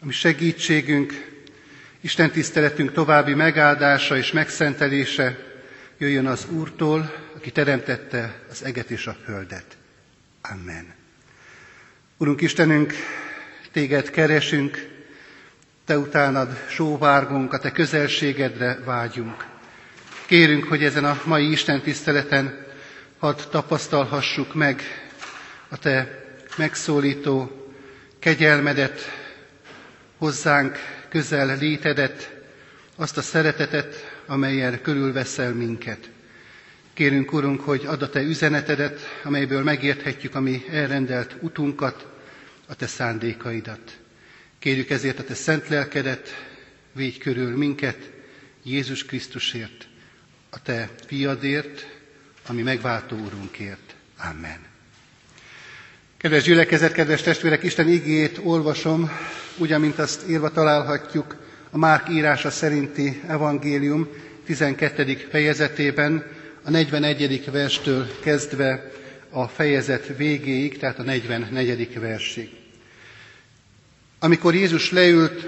ami segítségünk, Isten tiszteletünk további megáldása és megszentelése jöjjön az Úrtól, aki teremtette az eget és a földet. Amen. Urunk Istenünk, téged keresünk, te utánad sóvárgunk, a te közelségedre vágyunk. Kérünk, hogy ezen a mai Isten tiszteleten hadd tapasztalhassuk meg a te megszólító kegyelmedet, hozzánk közel létedet, azt a szeretetet, amelyel körülveszel minket. Kérünk, Urunk, hogy add a Te üzenetedet, amelyből megérthetjük a mi elrendelt utunkat, a Te szándékaidat. Kérjük ezért a Te szent lelkedet, védj körül minket Jézus Krisztusért, a Te fiadért, ami megváltó Urunkért. Amen. Kedves gyülekezet, kedves testvérek, Isten igét olvasom, úgy, amint azt írva találhatjuk a Márk írása szerinti evangélium 12. fejezetében, a 41. verstől kezdve a fejezet végéig, tehát a 44. versig. Amikor Jézus leült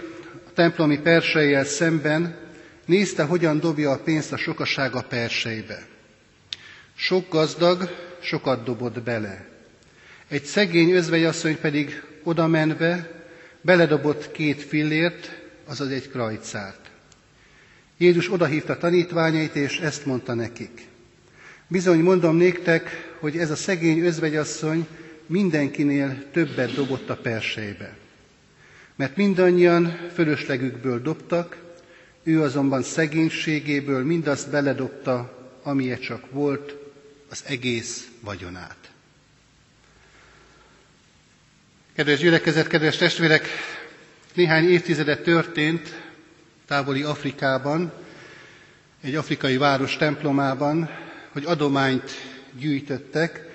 a templomi persejjel szemben, nézte, hogyan dobja a pénzt a sokasága persejbe. Sok gazdag sokat dobott bele. Egy szegény özvegyasszony pedig oda menve beledobott két fillért, azaz egy krajcárt. Jézus odahívta tanítványait, és ezt mondta nekik. Bizony mondom néktek, hogy ez a szegény özvegyasszony mindenkinél többet dobott a persejbe. Mert mindannyian fölöslegükből dobtak, ő azonban szegénységéből mindazt beledobta, amilyen csak volt, az egész vagyonát. Kedves gyülekezet, kedves testvérek, néhány évtizedet történt távoli Afrikában, egy afrikai város templomában, hogy adományt gyűjtöttek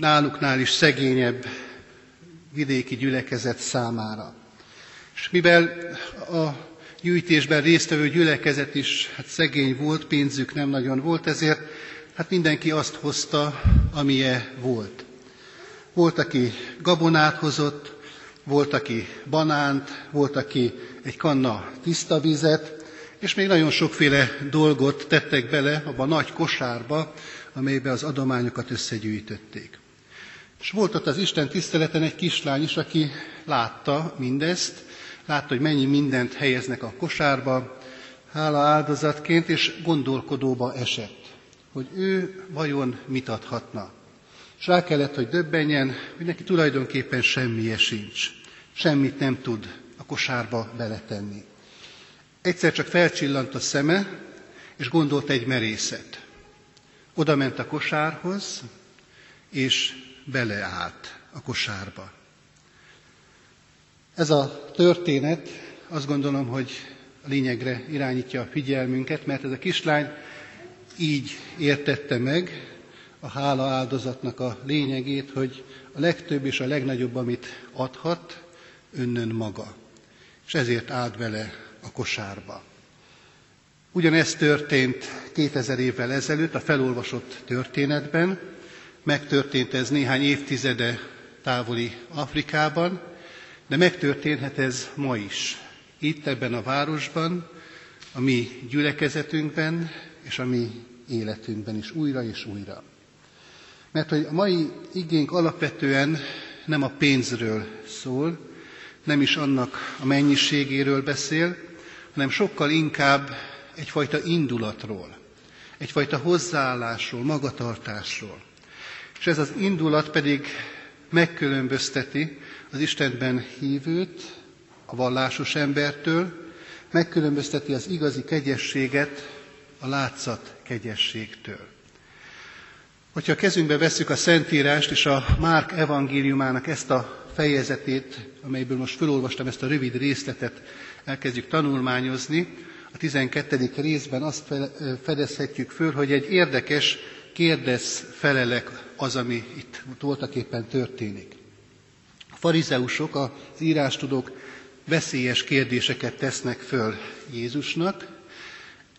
náluknál is szegényebb vidéki gyülekezet számára. És mivel a gyűjtésben résztvevő gyülekezet is hát szegény volt, pénzük nem nagyon volt, ezért hát mindenki azt hozta, amilyen volt. Volt, aki gabonát hozott, volt, aki banánt, volt, aki egy kanna tiszta vizet, és még nagyon sokféle dolgot tettek bele abba a nagy kosárba, amelybe az adományokat összegyűjtötték. És volt ott az Isten tiszteleten egy kislány is, aki látta mindezt, látta, hogy mennyi mindent helyeznek a kosárba, hála áldozatként, és gondolkodóba esett, hogy ő vajon mit adhatna. És rá kellett, hogy döbbenjen, hogy neki tulajdonképpen semmije sincs. Semmit nem tud a kosárba beletenni. Egyszer csak felcsillant a szeme, és gondolt egy merészet. Oda ment a kosárhoz, és beleállt a kosárba. Ez a történet azt gondolom, hogy a lényegre irányítja a figyelmünket, mert ez a kislány így értette meg a hála áldozatnak a lényegét, hogy a legtöbb és a legnagyobb, amit adhat, önnön maga. És ezért állt bele a kosárba. Ugyanezt történt 2000 évvel ezelőtt a felolvasott történetben, megtörtént ez néhány évtizede távoli Afrikában, de megtörténhet ez ma is, itt ebben a városban, a mi gyülekezetünkben és a mi életünkben is újra és újra. Mert hogy a mai igénk alapvetően nem a pénzről szól, nem is annak a mennyiségéről beszél, hanem sokkal inkább egyfajta indulatról, egyfajta hozzáállásról, magatartásról. És ez az indulat pedig megkülönbözteti az Istenben hívőt a vallásos embertől, megkülönbözteti az igazi kegyességet a látszat kegyességtől. Hogyha a kezünkbe vesszük a Szentírást és a Márk evangéliumának ezt a fejezetét, amelyből most felolvastam ezt a rövid részletet, elkezdjük tanulmányozni, a 12. részben azt fedezhetjük föl, hogy egy érdekes kérdez-felelek az, ami itt voltak éppen történik. A farizeusok, az írástudók veszélyes kérdéseket tesznek föl Jézusnak,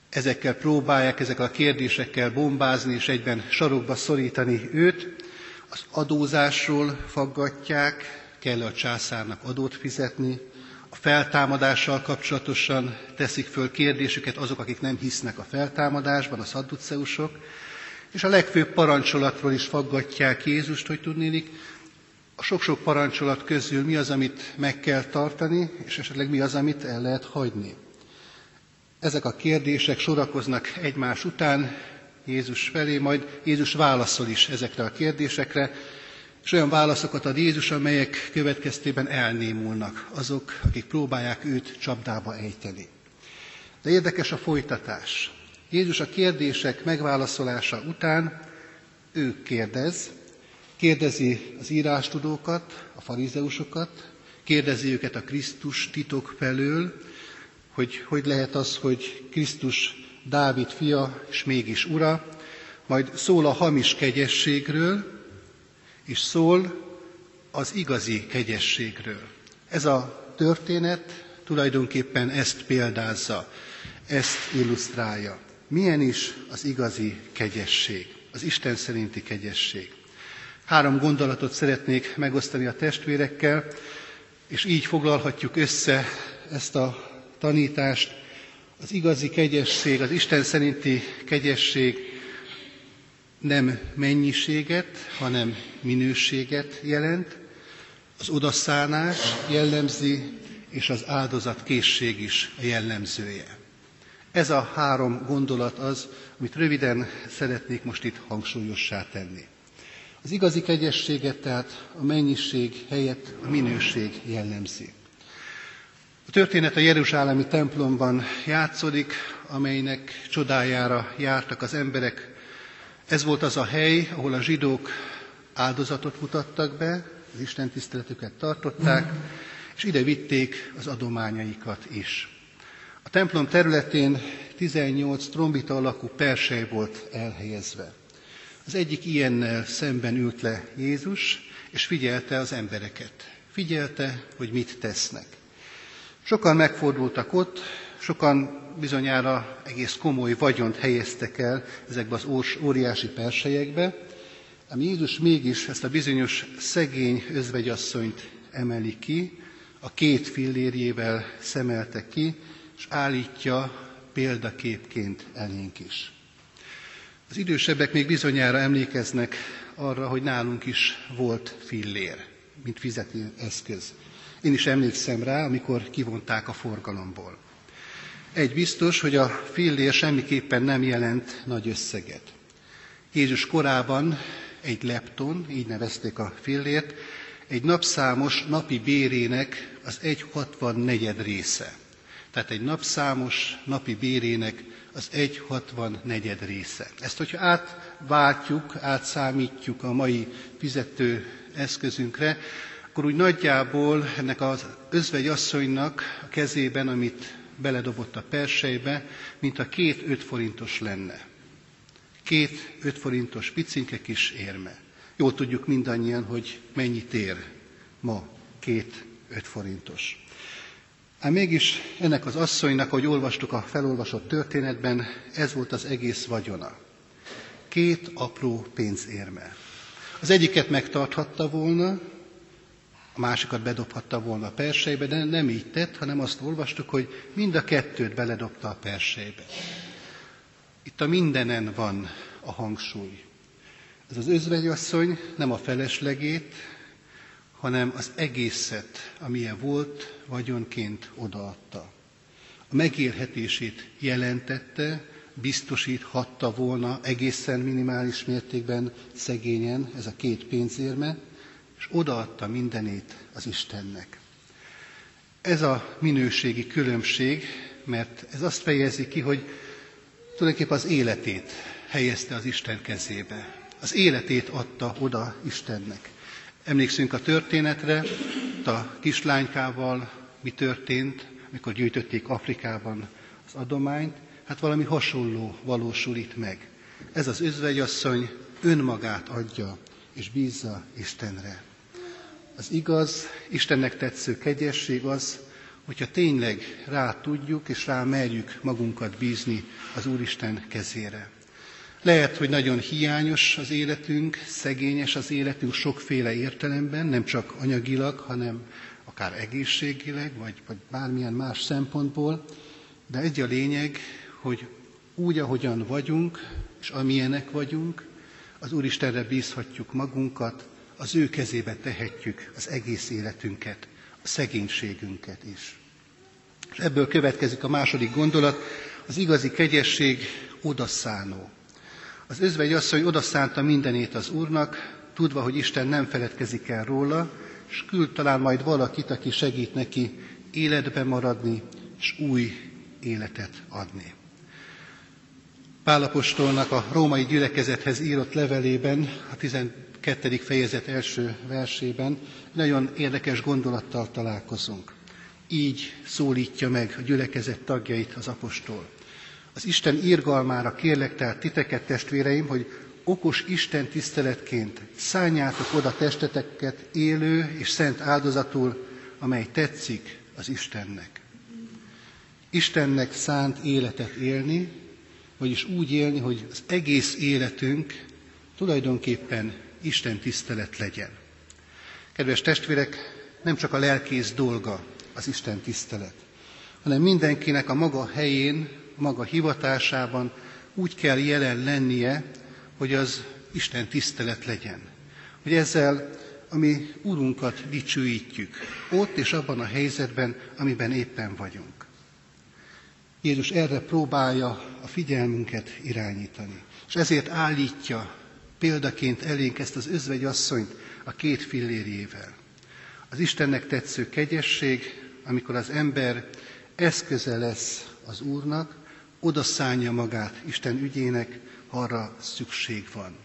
ezekkel próbálják, ezekkel a kérdésekkel bombázni és egyben sarokba szorítani őt, az adózásról faggatják, kell a császárnak adót fizetni, a feltámadással kapcsolatosan teszik föl kérdésüket azok, akik nem hisznek a feltámadásban, a szadduceusok, és a legfőbb parancsolatról is faggatják Jézust, hogy tudnélik, a sok-sok parancsolat közül mi az, amit meg kell tartani, és esetleg mi az, amit el lehet hagyni. Ezek a kérdések sorakoznak egymás után Jézus felé, majd Jézus válaszol is ezekre a kérdésekre, és olyan válaszokat ad Jézus, amelyek következtében elnémulnak azok, akik próbálják őt csapdába ejteni. De érdekes a folytatás. Jézus a kérdések megválaszolása után ő kérdez, kérdezi az írástudókat, a farizeusokat, kérdezi őket a Krisztus titok felől, hogy hogy lehet az, hogy Krisztus Dávid fia, és mégis ura, majd szól a hamis kegyességről, és szól az igazi kegyességről. Ez a történet tulajdonképpen ezt példázza, ezt illusztrálja. Milyen is az igazi kegyesség, az Isten szerinti kegyesség. Három gondolatot szeretnék megosztani a testvérekkel, és így foglalhatjuk össze ezt a tanítást. Az igazi kegyesség, az Isten szerinti kegyesség nem mennyiséget, hanem minőséget jelent. Az odaszánás jellemzi, és az áldozat készség is a jellemzője. Ez a három gondolat az, amit röviden szeretnék most itt hangsúlyossá tenni. Az igazi kegyességet tehát a mennyiség helyett a minőség jellemzi. A történet a Jeruzsálemi templomban játszódik, amelynek csodájára jártak az emberek. Ez volt az a hely, ahol a zsidók áldozatot mutattak be, az Isten tiszteletüket tartották, és ide vitték az adományaikat is. A templom területén 18 trombita alakú persely volt elhelyezve. Az egyik ilyennel szemben ült le Jézus, és figyelte az embereket. Figyelte, hogy mit tesznek. Sokan megfordultak ott, sokan bizonyára egész komoly vagyont helyeztek el ezekbe az óriási persejekbe, ám Jézus mégis ezt a bizonyos szegény özvegyasszonyt emeli ki, a két fillérjével szemelte ki, és állítja példaképként elénk is. Az idősebbek még bizonyára emlékeznek arra, hogy nálunk is volt fillér, mint fizető eszköz. Én is emlékszem rá, amikor kivonták a forgalomból. Egy biztos, hogy a fillér semmiképpen nem jelent nagy összeget. Jézus korában egy lepton, így nevezték a fillért, egy napszámos napi bérének az 1,64 része. Tehát egy napszámos napi bérének az 1,64 része. Ezt, hogyha átváltjuk, átszámítjuk a mai fizető eszközünkre, akkor úgy nagyjából ennek az özvegy asszonynak a kezében, amit beledobott a persejbe, mint a két öt forintos lenne. Két öt forintos picinke kis érme. Jól tudjuk mindannyian, hogy mennyit ér ma két öt forintos. Ám mégis ennek az asszonynak, ahogy olvastuk a felolvasott történetben, ez volt az egész vagyona. Két apró pénzérme. Az egyiket megtarthatta volna, a másikat bedobhatta volna a persejbe, de nem így tett, hanem azt olvastuk, hogy mind a kettőt beledobta a persejbe. Itt a mindenen van a hangsúly. Ez az özvegyasszony nem a feleslegét, hanem az egészet, amilyen volt, vagyonként odaadta. A megélhetését jelentette, biztosíthatta volna egészen minimális mértékben szegényen ez a két pénzérme, és odaadta mindenét az Istennek. Ez a minőségi különbség, mert ez azt fejezi ki, hogy tulajdonképpen az életét helyezte az Isten kezébe. Az életét adta oda Istennek. Emlékszünk a történetre, a kislánykával mi történt, amikor gyűjtötték Afrikában az adományt, hát valami hasonló valósul itt meg. Ez az özvegyasszony önmagát adja és bízza Istenre. Az igaz, Istennek tetsző kegyesség az, hogyha tényleg rá tudjuk és rá merjük magunkat bízni az Úristen kezére. Lehet, hogy nagyon hiányos az életünk, szegényes az életünk sokféle értelemben, nem csak anyagilag, hanem akár egészségileg, vagy, vagy bármilyen más szempontból, de egy a lényeg, hogy úgy, ahogyan vagyunk, és amilyenek vagyunk, az Úristenre bízhatjuk magunkat, az ő kezébe tehetjük az egész életünket, a szegénységünket is. És ebből következik a második gondolat, az igazi kegyesség odaszánó. Az özvegy asszony odaszánta mindenét az Úrnak, tudva, hogy Isten nem feledkezik el róla, és küld talán majd valakit, aki segít neki életbe maradni, és új életet adni. Pálapostolnak a római gyülekezethez írott levelében, a 12. fejezet első versében nagyon érdekes gondolattal találkozunk. Így szólítja meg a gyülekezet tagjait az apostol. Az Isten írgalmára kérlek tehát titeket, testvéreim, hogy okos Isten tiszteletként szálljátok oda testeteket élő és szent áldozatul, amely tetszik az Istennek. Istennek szánt életet élni, vagyis úgy élni, hogy az egész életünk tulajdonképpen Isten tisztelet legyen. Kedves testvérek, nem csak a lelkész dolga az Isten tisztelet, hanem mindenkinek a maga helyén, maga hivatásában úgy kell jelen lennie, hogy az Isten tisztelet legyen. Hogy ezzel a mi Urunkat dicsőítjük, ott és abban a helyzetben, amiben éppen vagyunk. Jézus erre próbálja a figyelmünket irányítani. És ezért állítja példaként elénk ezt az özvegyasszonyt a két fillérjével. Az Istennek tetsző kegyesség, amikor az ember eszköze lesz az Úrnak, odaszánja magát Isten ügyének, arra szükség van.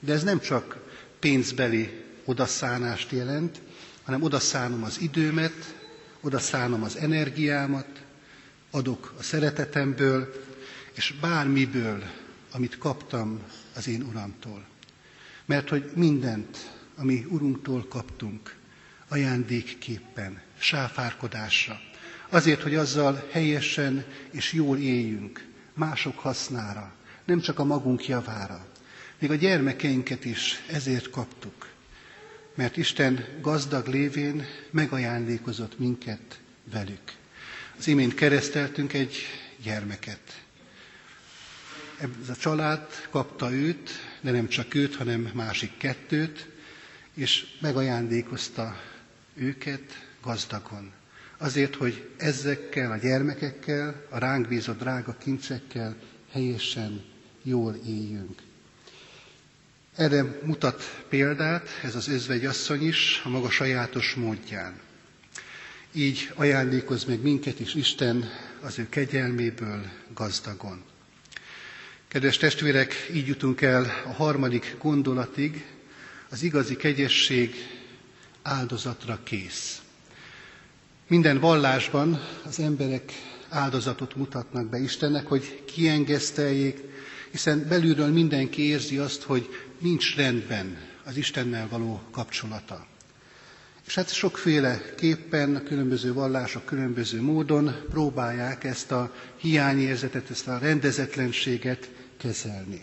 De ez nem csak pénzbeli odaszánást jelent, hanem odaszánom az időmet, odaszánom az energiámat, adok a szeretetemből, és bármiből, amit kaptam az én Uramtól. Mert hogy mindent, ami Urunktól kaptunk, ajándékképpen, sáfárkodásra, azért, hogy azzal helyesen és jól éljünk, mások hasznára, nem csak a magunk javára. Még a gyermekeinket is ezért kaptuk, mert Isten gazdag lévén megajándékozott minket velük. Az imént kereszteltünk egy gyermeket. Ez a család kapta őt, de nem csak őt, hanem másik kettőt, és megajándékozta őket gazdagon. Azért, hogy ezekkel a gyermekekkel, a ránk bízott drága kincsekkel helyesen, jól éljünk. Erre mutat példát ez az özvegyasszony is a maga sajátos módján. Így ajándékoz meg minket is Isten az ő kegyelméből gazdagon. Kedves testvérek, így jutunk el a harmadik gondolatig, az igazi kegyesség áldozatra kész. Minden vallásban az emberek áldozatot mutatnak be Istennek, hogy kiengeszteljék, hiszen belülről mindenki érzi azt, hogy nincs rendben az Istennel való kapcsolata. És hát sokféle képpen, a különböző vallások különböző módon próbálják ezt a hiányérzetet, ezt a rendezetlenséget kezelni.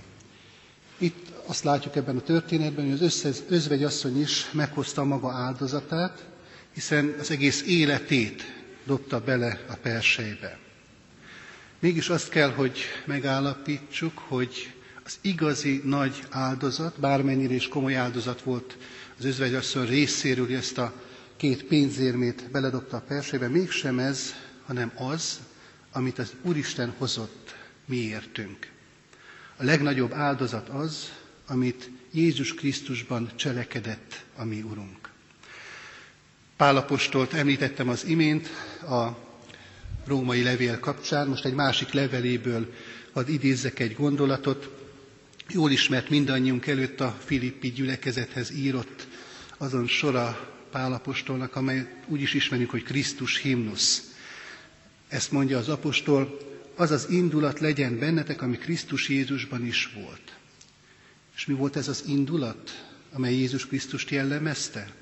Itt azt látjuk ebben a történetben, hogy az összes özvegyasszony is meghozta maga áldozatát, hiszen az egész életét dobta bele a persejbe. Mégis azt kell, hogy megállapítsuk, hogy az igazi nagy áldozat, bármennyire is komoly áldozat volt az özvegyasszony részéről, ezt a két pénzérmét beledobta a persébe, mégsem ez, hanem az, amit az Úristen hozott miértünk. A legnagyobb áldozat az, amit Jézus Krisztusban cselekedett a mi Urunk. Pálapostolt említettem az imént a római levél kapcsán, most egy másik leveléből ad idézzek egy gondolatot, jól ismert mindannyiunk előtt a Filippi gyülekezethez írott azon sora Pálapostolnak, amely úgy is ismerjük, hogy Krisztus himnusz. Ezt mondja az apostol, az az indulat legyen bennetek, ami Krisztus Jézusban is volt. És mi volt ez az indulat, amely Jézus Krisztust jellemezte?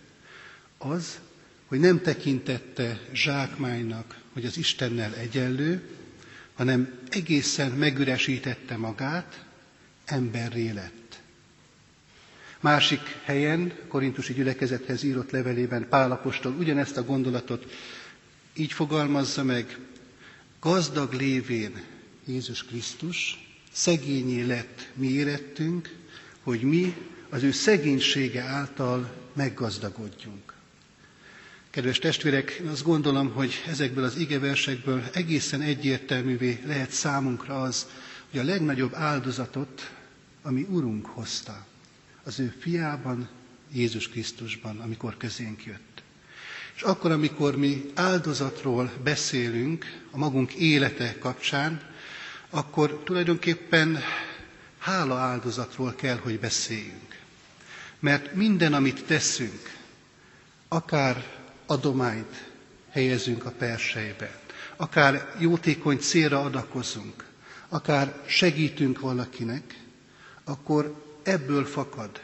Az, hogy nem tekintette zsákmánynak, hogy az Istennel egyenlő, hanem egészen megüresítette magát, emberré lett. Másik helyen, Korintusi gyülekezethez írott levelében Pálapostól ugyanezt a gondolatot így fogalmazza meg, gazdag lévén Jézus Krisztus, szegényé lett mi érettünk, hogy mi az ő szegénysége által meggazdagodjunk. Kedves testvérek, én azt gondolom, hogy ezekből az igeversekből egészen egyértelművé lehet számunkra az, hogy a legnagyobb áldozatot, ami Urunk hozta, az ő fiában, Jézus Krisztusban, amikor közénk jött. És akkor, amikor mi áldozatról beszélünk a magunk élete kapcsán, akkor tulajdonképpen hála áldozatról kell, hogy beszéljünk. Mert minden, amit teszünk, akár adományt helyezünk a persejbe, akár jótékony célra adakozunk, akár segítünk valakinek, akkor ebből fakad.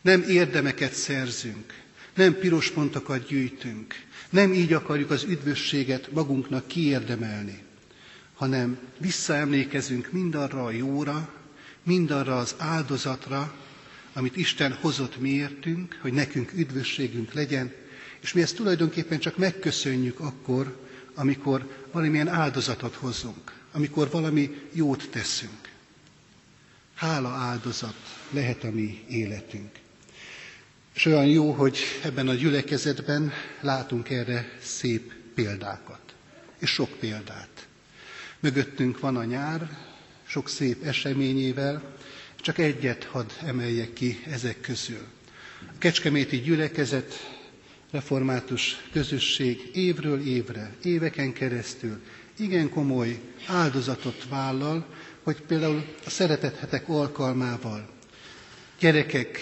Nem érdemeket szerzünk, nem piros pontokat gyűjtünk, nem így akarjuk az üdvösséget magunknak kiérdemelni, hanem visszaemlékezünk mindarra a jóra, mindarra az áldozatra, amit Isten hozott miértünk, hogy nekünk üdvösségünk legyen, és mi ezt tulajdonképpen csak megköszönjük akkor, amikor valamilyen áldozatot hozunk, amikor valami jót teszünk. Hála áldozat lehet a mi életünk. És olyan jó, hogy ebben a gyülekezetben látunk erre szép példákat, és sok példát. Mögöttünk van a nyár, sok szép eseményével, csak egyet hadd emeljek ki ezek közül. A Kecskeméti gyülekezet református közösség évről évre, éveken keresztül igen komoly áldozatot vállal, hogy például a szeretethetek alkalmával gyerekek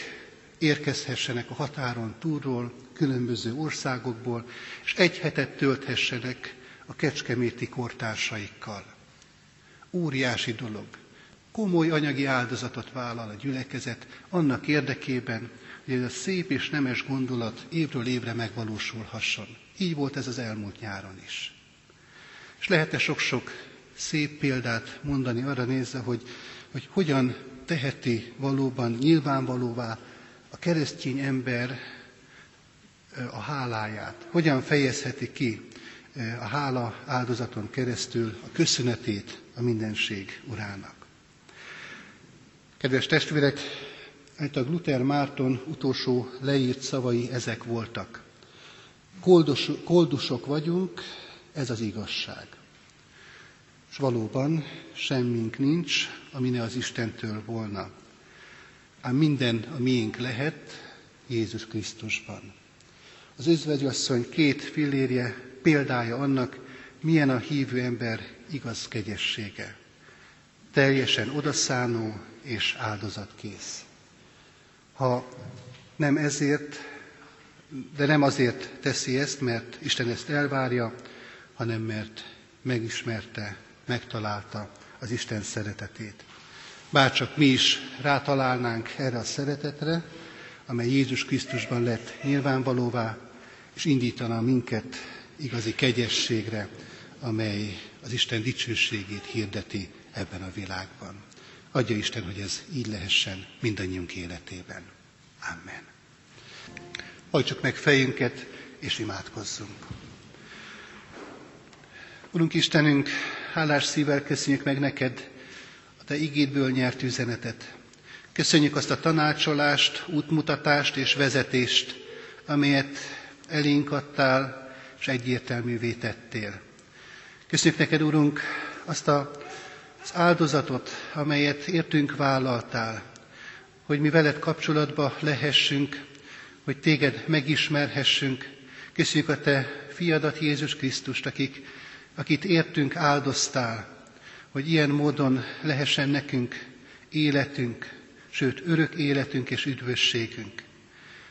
érkezhessenek a határon túlról, különböző országokból, és egy hetet tölthessenek a kecskeméti kortársaikkal. Óriási dolog. Komoly anyagi áldozatot vállal a gyülekezet annak érdekében, hogy ez a szép és nemes gondolat évről évre megvalósulhasson. Így volt ez az elmúlt nyáron is. És lehet-e sok-sok szép példát mondani arra nézve, hogy, hogy hogyan teheti valóban nyilvánvalóvá a keresztény ember a háláját, hogyan fejezheti ki a hála áldozaton keresztül a köszönetét a mindenség urának. Kedves testvérek, a Luther Márton utolsó leírt szavai ezek voltak. Koldus, koldusok vagyunk, ez az igazság. És valóban semmink nincs, ami ne az Istentől volna. Ám minden a miénk lehet Jézus Krisztusban. Az özvegyasszony két fillérje példája annak, milyen a hívő ember igaz kegyessége. Teljesen odaszánó és áldozatkész. Ha nem ezért, de nem azért teszi ezt, mert Isten ezt elvárja, hanem mert megismerte, megtalálta az Isten szeretetét. Bárcsak mi is rátalálnánk erre a szeretetre, amely Jézus Krisztusban lett nyilvánvalóvá, és indítana minket igazi kegyességre, amely az Isten dicsőségét hirdeti ebben a világban. Adja Isten, hogy ez így lehessen mindannyiunk életében. Amen. Hajtsuk meg fejünket, és imádkozzunk. Urunk Istenünk, hálás szívvel köszönjük meg neked Te igédből nyert üzenetet. Köszönjük azt a tanácsolást, útmutatást és vezetést, amelyet elénk adtál, és egyértelművé tettél. Köszönjük neked, Urunk, azt a az áldozatot, amelyet értünk vállaltál, hogy mi veled kapcsolatba lehessünk, hogy téged megismerhessünk. Köszönjük a te fiadat Jézus Krisztust, akik, akit értünk áldoztál, hogy ilyen módon lehessen nekünk életünk, sőt örök életünk és üdvösségünk.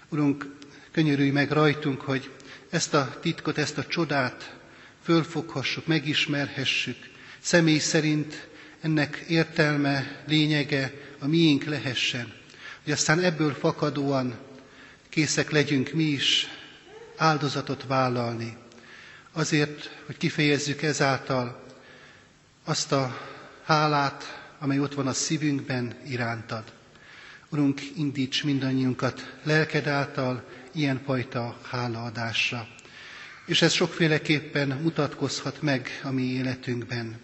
Urunk, könyörülj meg rajtunk, hogy ezt a titkot, ezt a csodát fölfoghassuk, megismerhessük, személy szerint ennek értelme, lényege a miénk lehessen, hogy aztán ebből fakadóan készek legyünk mi is áldozatot vállalni, azért, hogy kifejezzük ezáltal azt a hálát, amely ott van a szívünkben irántad. Urunk, indíts mindannyiunkat lelked által ilyenfajta hálaadásra. És ez sokféleképpen mutatkozhat meg a mi életünkben.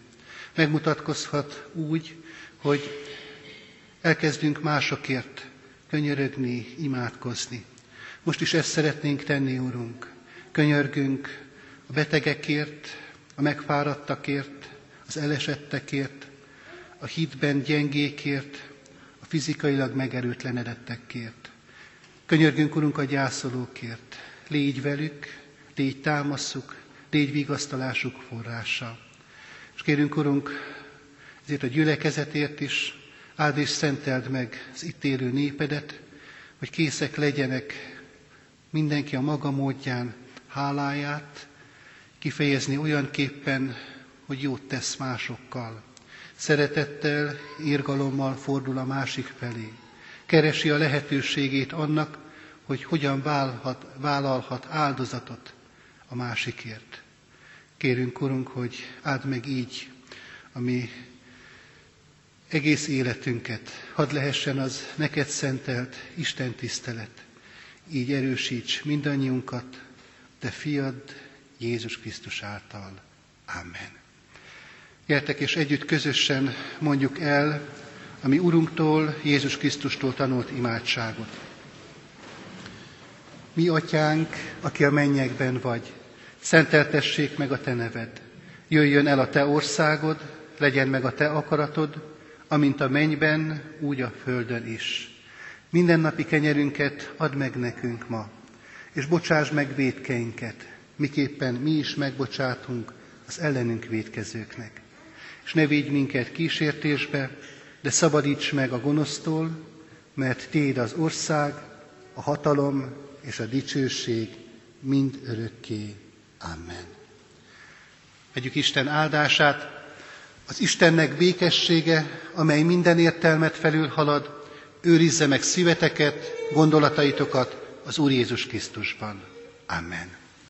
Megmutatkozhat úgy, hogy elkezdünk másokért könyörögni, imádkozni. Most is ezt szeretnénk tenni, Urunk. Könyörgünk a betegekért, a megfáradtakért, az elesettekért, a hitben gyengékért, a fizikailag megerőtlenedettekért. Könyörgünk, Urunk, a gyászolókért. Légy velük, légy támaszuk, légy vigasztalásuk forrása. És kérünk, Urunk, ezért a gyülekezetért is, áld és szenteld meg az itt élő népedet, hogy készek legyenek mindenki a maga módján háláját kifejezni olyan képpen, hogy jót tesz másokkal. Szeretettel, írgalommal fordul a másik felé. Keresi a lehetőségét annak, hogy hogyan válhat, vállalhat áldozatot a másikért. Kérünk, Urunk, hogy áld meg így a mi egész életünket. Hadd lehessen az neked szentelt Isten tisztelet. Így erősíts mindannyiunkat, te fiad Jézus Krisztus által. Amen. Gyertek és együtt közösen mondjuk el a mi Urunktól, Jézus Krisztustól tanult imádságot. Mi, Atyánk, aki a mennyekben vagy, szenteltessék meg a Te neved. Jöjjön el a Te országod, legyen meg a Te akaratod, amint a mennyben, úgy a földön is. Mindennapi kenyerünket add meg nekünk ma, és bocsáss meg védkeinket, miképpen mi is megbocsátunk az ellenünk védkezőknek. És ne védj minket kísértésbe, de szabadíts meg a gonosztól, mert Téd az ország, a hatalom és a dicsőség mind örökké. Amen. Vegyük Isten áldását, az Istennek békessége, amely minden értelmet felülhalad, őrizze meg szíveteket, gondolataitokat az Úr Jézus Krisztusban. Amen.